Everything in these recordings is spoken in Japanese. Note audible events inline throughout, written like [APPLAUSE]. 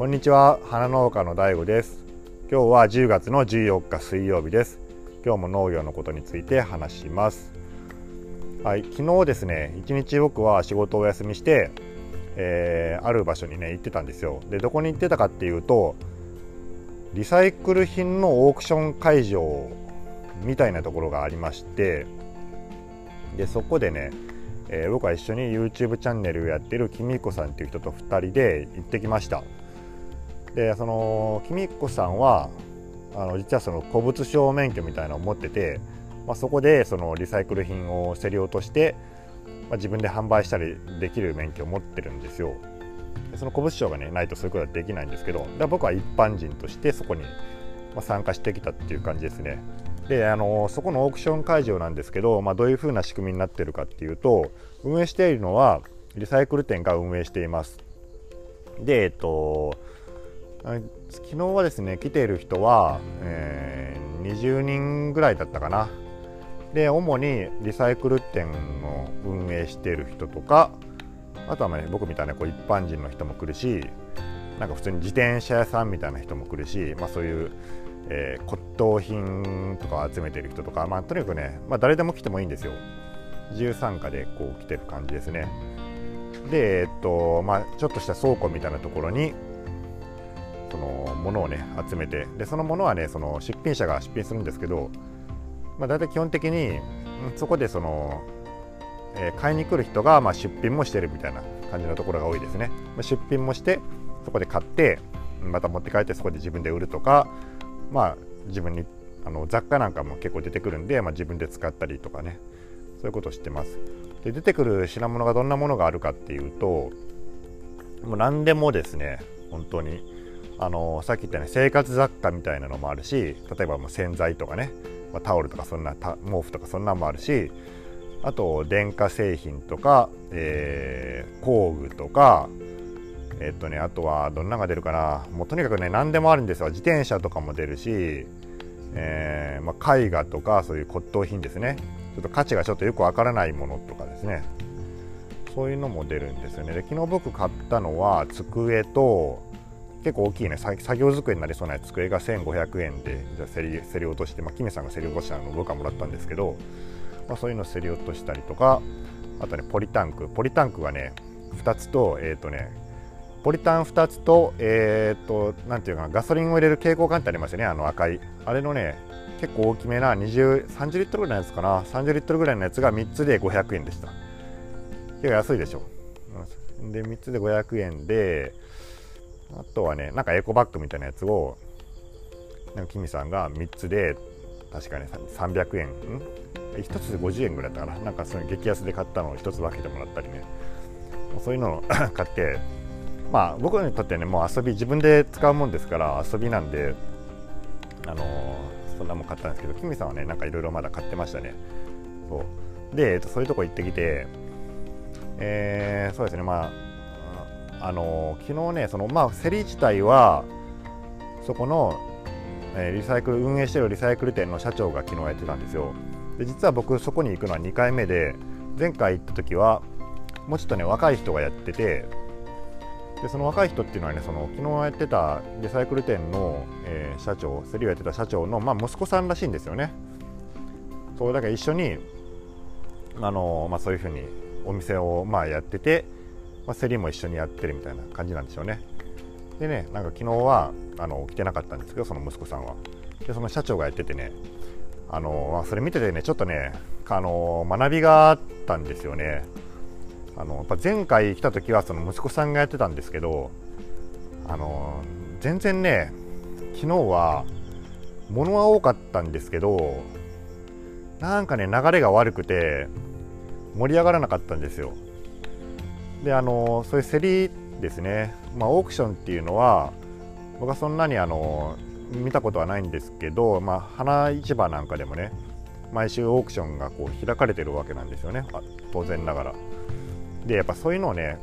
こんにちは。花農家の DAIGO です。今日は10月の14日水曜日です。今日も農業のことについて話します。はい。昨日ですね一日僕は仕事をお休みしてえー、ある場所にね行ってたんですよ。でどこに行ってたかっていうとリサイクル品のオークション会場みたいなところがありましてでそこでね、えー、僕は一緒に YouTube チャンネルをやってるきみこさんっていう人と2人で行ってきました。でそのきみこさんはあの実はその古物商免許みたいなのを持ってて、まあ、そこでそのリサイクル品を競り落としてまあ、自分で販売したりできる免許を持ってるんですよ。その古物商がねないとそういうことはできないんですけどだ僕は一般人としてそこに参加してきたっていう感じですね。であのそこのオークション会場なんですけど、まあ、どういうふうな仕組みになってるかっていうと運営しているのはリサイクル店が運営しています。でえっと昨日はですね来ている人は、えー、20人ぐらいだったかな。で主にリサイクル店を運営している人とかあとはね僕みたいなこう一般人の人も来るしなんか普通に自転車屋さんみたいな人も来るし、まあ、そういう、えー、骨董品とかを集めてる人とか、まあ、とにかくね、まあ、誰でも来てもいいんですよ。自由参加でこう来てる感じですね。でえっとまあちょっとした倉庫みたいなところにそのものをね集めてでそのものはねその出品者が出品するんですけどまあ、大体基本的にそこでその、えー、買いに来る人がまあ出品もしてるみたいな感じのところが多いですね。まあ、出品もしてそこで買ってまた持って帰ってそこで自分で売るとか、まあ、自分にあの雑貨なんかも結構出てくるんで、まあ、自分で使ったりとかねそういうことを知ってます。で出てくる品物がどんなものがあるかっていうともう何でもですね本当にあのさっき言ったように生活雑貨みたいなのもあるし例えばもう洗剤とかねま、タオルとかそんな毛布とかそんなんもあるしあと電化製品とか、えー、工具とかえっとねあとはどんなが出るかな。もうとにかくね何でもあるんですよ。自転車とかも出るし、えー、まあ、絵画とかそういう骨董品ですね。ちょっと価値がちょっとよくわからないものとかですね。そういうのも出るんですよね。で昨日僕買ったのは机と結構大きいね。作業机になりそうな机が1500円でじゃ競り競り落として、まあ、キメさんが競り落としたのを僕はもらったんですけど、まあ、そういうのを競り落としたりとかあとねポリタンク。ポリタンクがね2つとえっ、ー、とねポリタン2つとえっ、ー、となんていうかガソリンを入れる蛍光管ってありますよね。あの赤い。あれのね結構大きめな20 30リットルぐらいのやつかな。30リットルぐらいのやつが3つで500円でした。結構安いでしょ。で3つで500円であとはねなんかエコバッグみたいなやつをなんかキミさんが3つで確かね300円ん1つで50円ぐらいだったかな。なんかその激安で買ったのを1つ分けてもらったりね。そういうのを [COUGHS] 買ってまあ僕にとってねもう遊び自分で使うもんですから遊びなんであのー、そんなもん買ったんですけどキミさんはねなんかいろいろまだ買ってましたね。そう。で、えっと、そういうとこ行ってきてえー、そうですねまああの昨日ねそのまあ競り自体はそこの、えー、リサイクル運営してるリサイクル店の社長が昨日やってたんですよ。で実は僕そこに行くのは2回目で前回行った時はもうちょっとね若い人がやっててでその若い人っていうのはねその昨日やってたリサイクル店の、えー、社長競りをやってた社長の、まあ、息子さんらしいんですよね。そうだから一緒にあの、まあ、そういうふうにお店をまあやっててまあ、競りも一緒にやってるみたいな感じなんでしょうね。でねなんか昨日はあの来てなかったんですけどその息子さんは。でその社長がやっててねあのそれ見ててねちょっとねあの学びがあったんですよね。あのやっぱ前回来た時はその息子さんがやってたんですけどあの全然ね昨日は物は多かったんですけどなんかね流れが悪くて盛り上がらなかったんですよ。であのそういう競りですね、まあ、オークションっていうのは僕はそんなにあの見たことはないんですけど、まあ、花市場なんかでもね毎週オークションがこう開かれてるわけなんですよね当然ながら。でやっぱそういうのをね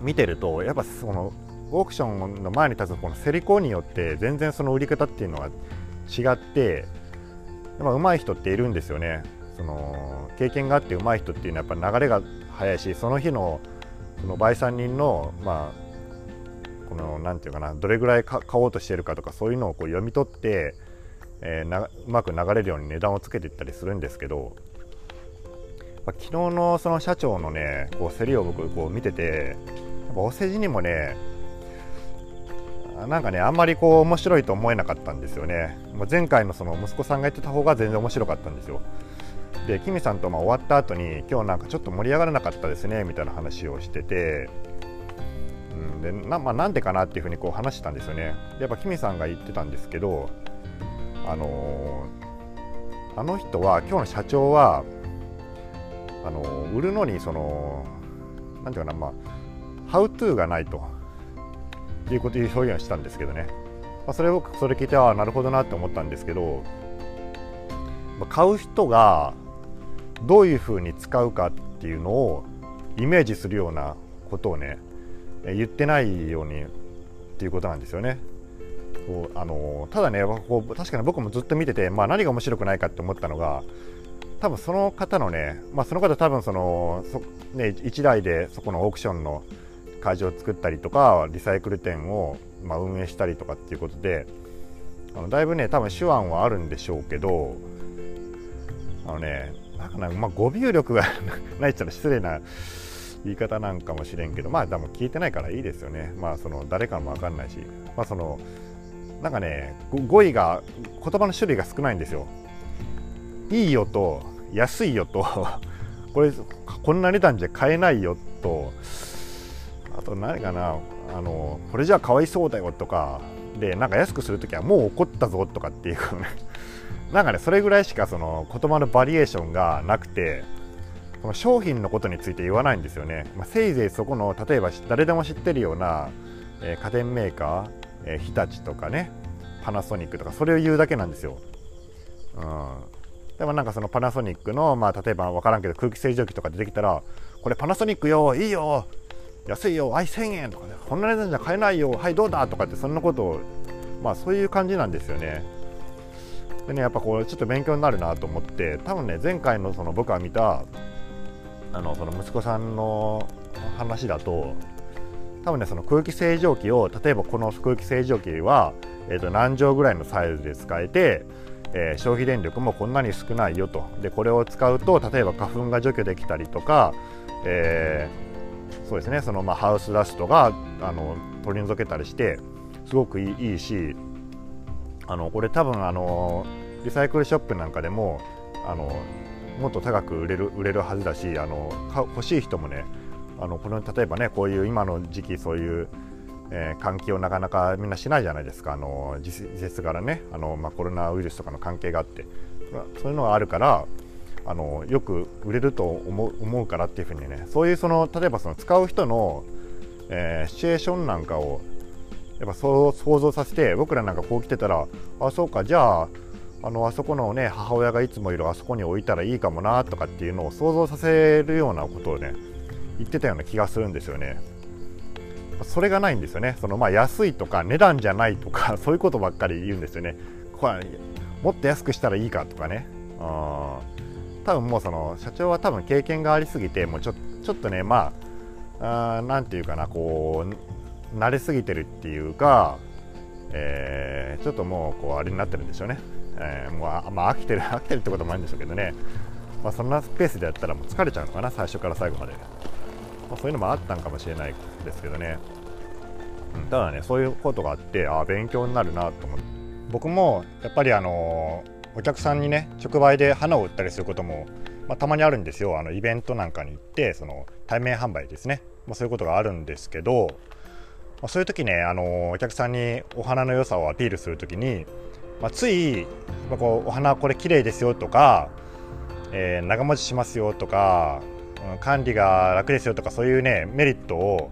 見てるとやっぱそのオークションの前に立つこの競り子によって全然その売り方っていうのが違ってやっぱ上手い人っているんですよね。その経験があって上手い人っていうのはやっぱ流れが早いしその日のその売産人の、まあ、この何て言うかなどれぐらい買おうとしてるかとかそういうのをこう読み取って、えー、うまく流れるように値段をつけていったりするんですけど、まあ、昨日のその社長のねこう競りを僕こう見ててやっぱお世辞にもねなんかねあんまりこう面白いと思えなかったんですよね。前回のその息子さんが言ってた方が全然面白かったんですよ。でキミさんとまあ終わった後に今日なんかちょっと盛り上がらなかったですねみたいな話をしててうんでな,、まあ、なんでかなっていうふうにこう話したんですよね。やっぱキミさんが言ってたんですけどあのー、あの人は今日の社長はあのー、売るのにそのなんていうかなまあハウトゥーがないというこという表現をしたんですけどね、まあ、それをそれ聞いてああなるほどなって思ったんですけど、買う人がどういうふうに使うかっていうのをイメージするようなことをね言ってないようにっていうことなんですよね。こうあのただねこう確かに僕もずっと見てて、まあ、何が面白くないかって思ったのが多分その方のね、まあ、その方多分そのそ、ね、1台でそこのオークションの会場を作ったりとかリサイクル店をま運営したりとかっていうことであのだいぶね多分手腕はあるんでしょうけどあのねなまあ、語尾力が [LAUGHS] ないっちゃ失礼な言い方なんかもしれんけどまあでも聞いてないからいいですよね。まあその誰かも分かんないし。まあそのなんかね語彙が言葉の種類が少ないんですよ。いいよと安いよと [LAUGHS] これこんな値段じゃ買えないよと。あと何かなあのこれじゃかわいそうだよとか。でなんか安くする時はもう怒ったぞとかっていうねなんかねそれぐらいしかその言葉のバリエーションがなくてこの商品のことについて言わないんですよね、まあ、せいぜいそこの例えば誰でも知ってるような、えー、家電メーカー、えー、日立とかねパナソニックとかそれを言うだけなんですよ、うん、でもなんかそのパナソニックの、まあ、例えば分からんけど空気清浄機とか出てきたらこれパナソニックよいいよ安いよ、はい、1000円とかね、こんな値段じゃ買えないよ、はい、どうだとかって、そんなことを、まあそういう感じなんですよね。でね、やっぱこう、ちょっと勉強になるなと思って、多分ね、前回のその僕が見た、あのその息子さんの話だと、多分ね、その空気清浄機を、例えばこの空気清浄機は、えー、と何畳ぐらいのサイズで使えて、えー、消費電力もこんなに少ないよと。でこれを使うと例えば花粉が除去できたりとか、えーそうですねそのまあハウスダストがあの取り除けたりしてすごくいいしあのこれ多分あのリサイクルショップなんかでもあのもっと高く売れる売れるはずだしあの欲しい人もねあのこの例えばねこういう今の時期そういう、えー、換気をなかなかみんなしないじゃないですか。あの時節柄ねあの、まあ、コロナウイルスとかの関係があって。そういうのがあるからあのよく売れると思う思うからっていうふうにね。そういうその例えばその使う人の、えー、シチュエーションなんかをやっぱそう想像させて僕らなんかこう来てたらあそうかじゃああのあそこのね母親がいつもいるあそこに置いたらいいかもなとかっていうのを想像させるようなことをね言ってたような気がするんですよね。それがないんですよね。そのまあ安いとか値段じゃないとか [LAUGHS] そういうことばっかり言うんですよね。これもっと安くしたらいいかとかね。あ多分もうその社長は多分経験がありすぎてもうちょちょっとねまあ何て言うかなこう慣れすぎてるっていうか、えー、ちょっともうこうあれになってるんでしょうね、えー、もうあ、まあ、飽きてる飽きてるってこともあるんでしょうけどね、まあ、そんなスペースでやったらもう疲れちゃうのかな最初から最後まで、まあ、そういうのもあったんかもしれないですけどね、うん、ただねそういうことがあってああ勉強になるなと思って。僕もやっぱりあのお客さんにね直売で花を売ったりすることも、まあ、たまにあるんですよ。あのイベントなんかに行ってその対面販売ですね、まあ、そういうことがあるんですけど、まあ、そういう時ねあのお客さんにお花の良さをアピールする時に、まあ、つい、まあ、こうお花これ綺麗ですよとか、えー、長持ちしますよとか、管理が楽ですよとかそういうねメリットを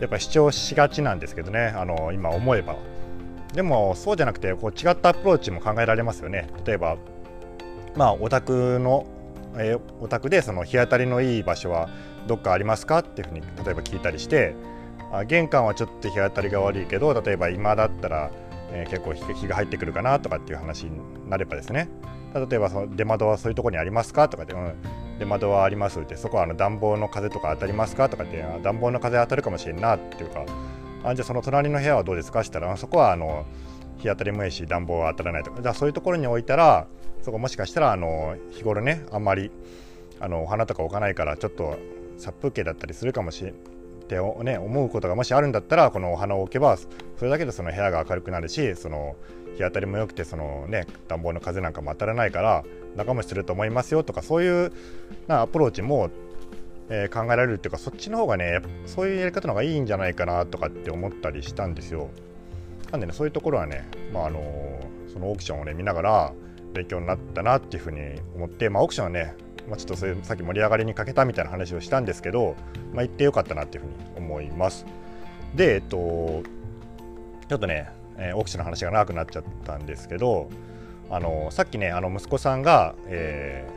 やっぱ主張しがちなんですけどねあの今思えば。でもそうじゃなくてこう違ったアプローチも考えられますよね。例えばまあお宅の、えー、お宅でその日当たりのいい場所はどっかありますかっていうふうに例えば聞いたりしてあ玄関はちょっと日当たりが悪いけど例えば今だったら、えー、結構日が入ってくるかなとかっていう話になればですね。例えばその出窓はそういうところにありますか？とかで、うん、出窓はありますってそこはあの暖房の風とか当たりますか？とかって暖房の風当たるかもしれんなっていうか。あじゃあその隣の部屋はどうですか？したらそこはあの日当たりもいいし暖房は当たらないとか。じゃそういうところに置いたらそこもしかしたらあの日頃ねあんまりあのお花とか置かないからちょっと殺風景だったりするかもしれってね思うことがもしあるんだったらこのお花を置けばそれだけでその部屋が明るくなるしその日当たりも良くてそのね暖房の風なんかも当たらないから仲間すると思いますよとかそういうなアプローチも、えー、考えられるっていうかそっちの方がねそういうやり方の方がいいんじゃないかなとかって思ったりしたんですよ。なんでねそういうところはね、まあ、あのそのオークションをね見ながら勉強になったなっていうふうに思って、まあ、オークションはねまあ、ちょっとそれさっき盛り上がりに欠けたみたいな話をしたんですけど、まあ、行ってよかったなっていうふうに思います。で、えっと、ちょっとね、えー、オークションの話が長くなっちゃったんですけど、あのさっきね、あの息子さんが、え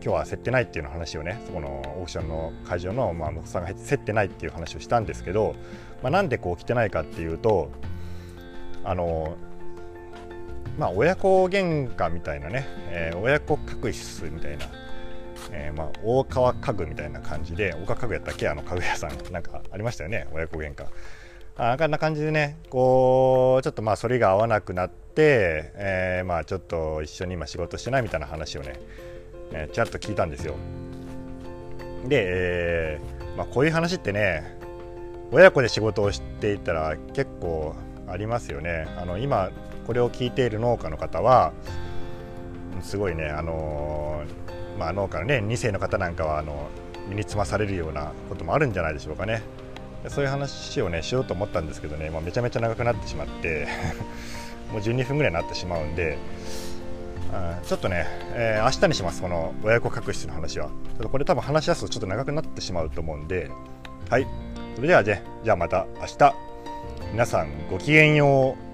ー、今日は競ってないっていうの話をね、そこのオークションの会場の、まあ、息子さんが競ってないっていう話をしたんですけど、まあ、なんでこう来てないかっていうと、あのまあ、親子喧嘩みたいなね、えー、親子確執みたいなえー、まあ、大川家具みたいな感じで大川家具やったっけ？あの家具屋さん。なんかありましたよね？親子喧嘩。ああんな感じでねこうちょっとまあそれが合わなくなって、えー、まあちょっと一緒に今仕事してないみたいな話をね、えー、ちらっと聞いたんですよ。で、えー、まあ、こういう話ってね親子で仕事をしていたら結構ありますよね。あの今これを聞いている農家の方はすごいねあのーまあ、農家のね2世の方なんかはあの身につまされるようなこともあるんじゃないでしょうかね。そういう話をねしようと思ったんですけどね、まあ、めちゃめちゃ長くなってしまって [LAUGHS] もう12分ぐらいになってしまうんでちょっとね、えー、明日にしますこの親子確執の話は。ちょっとこれ多分話し出すとちょっと長くなってしまうと思うんではい。それではねじゃあまた明日。皆さんごきげんよう。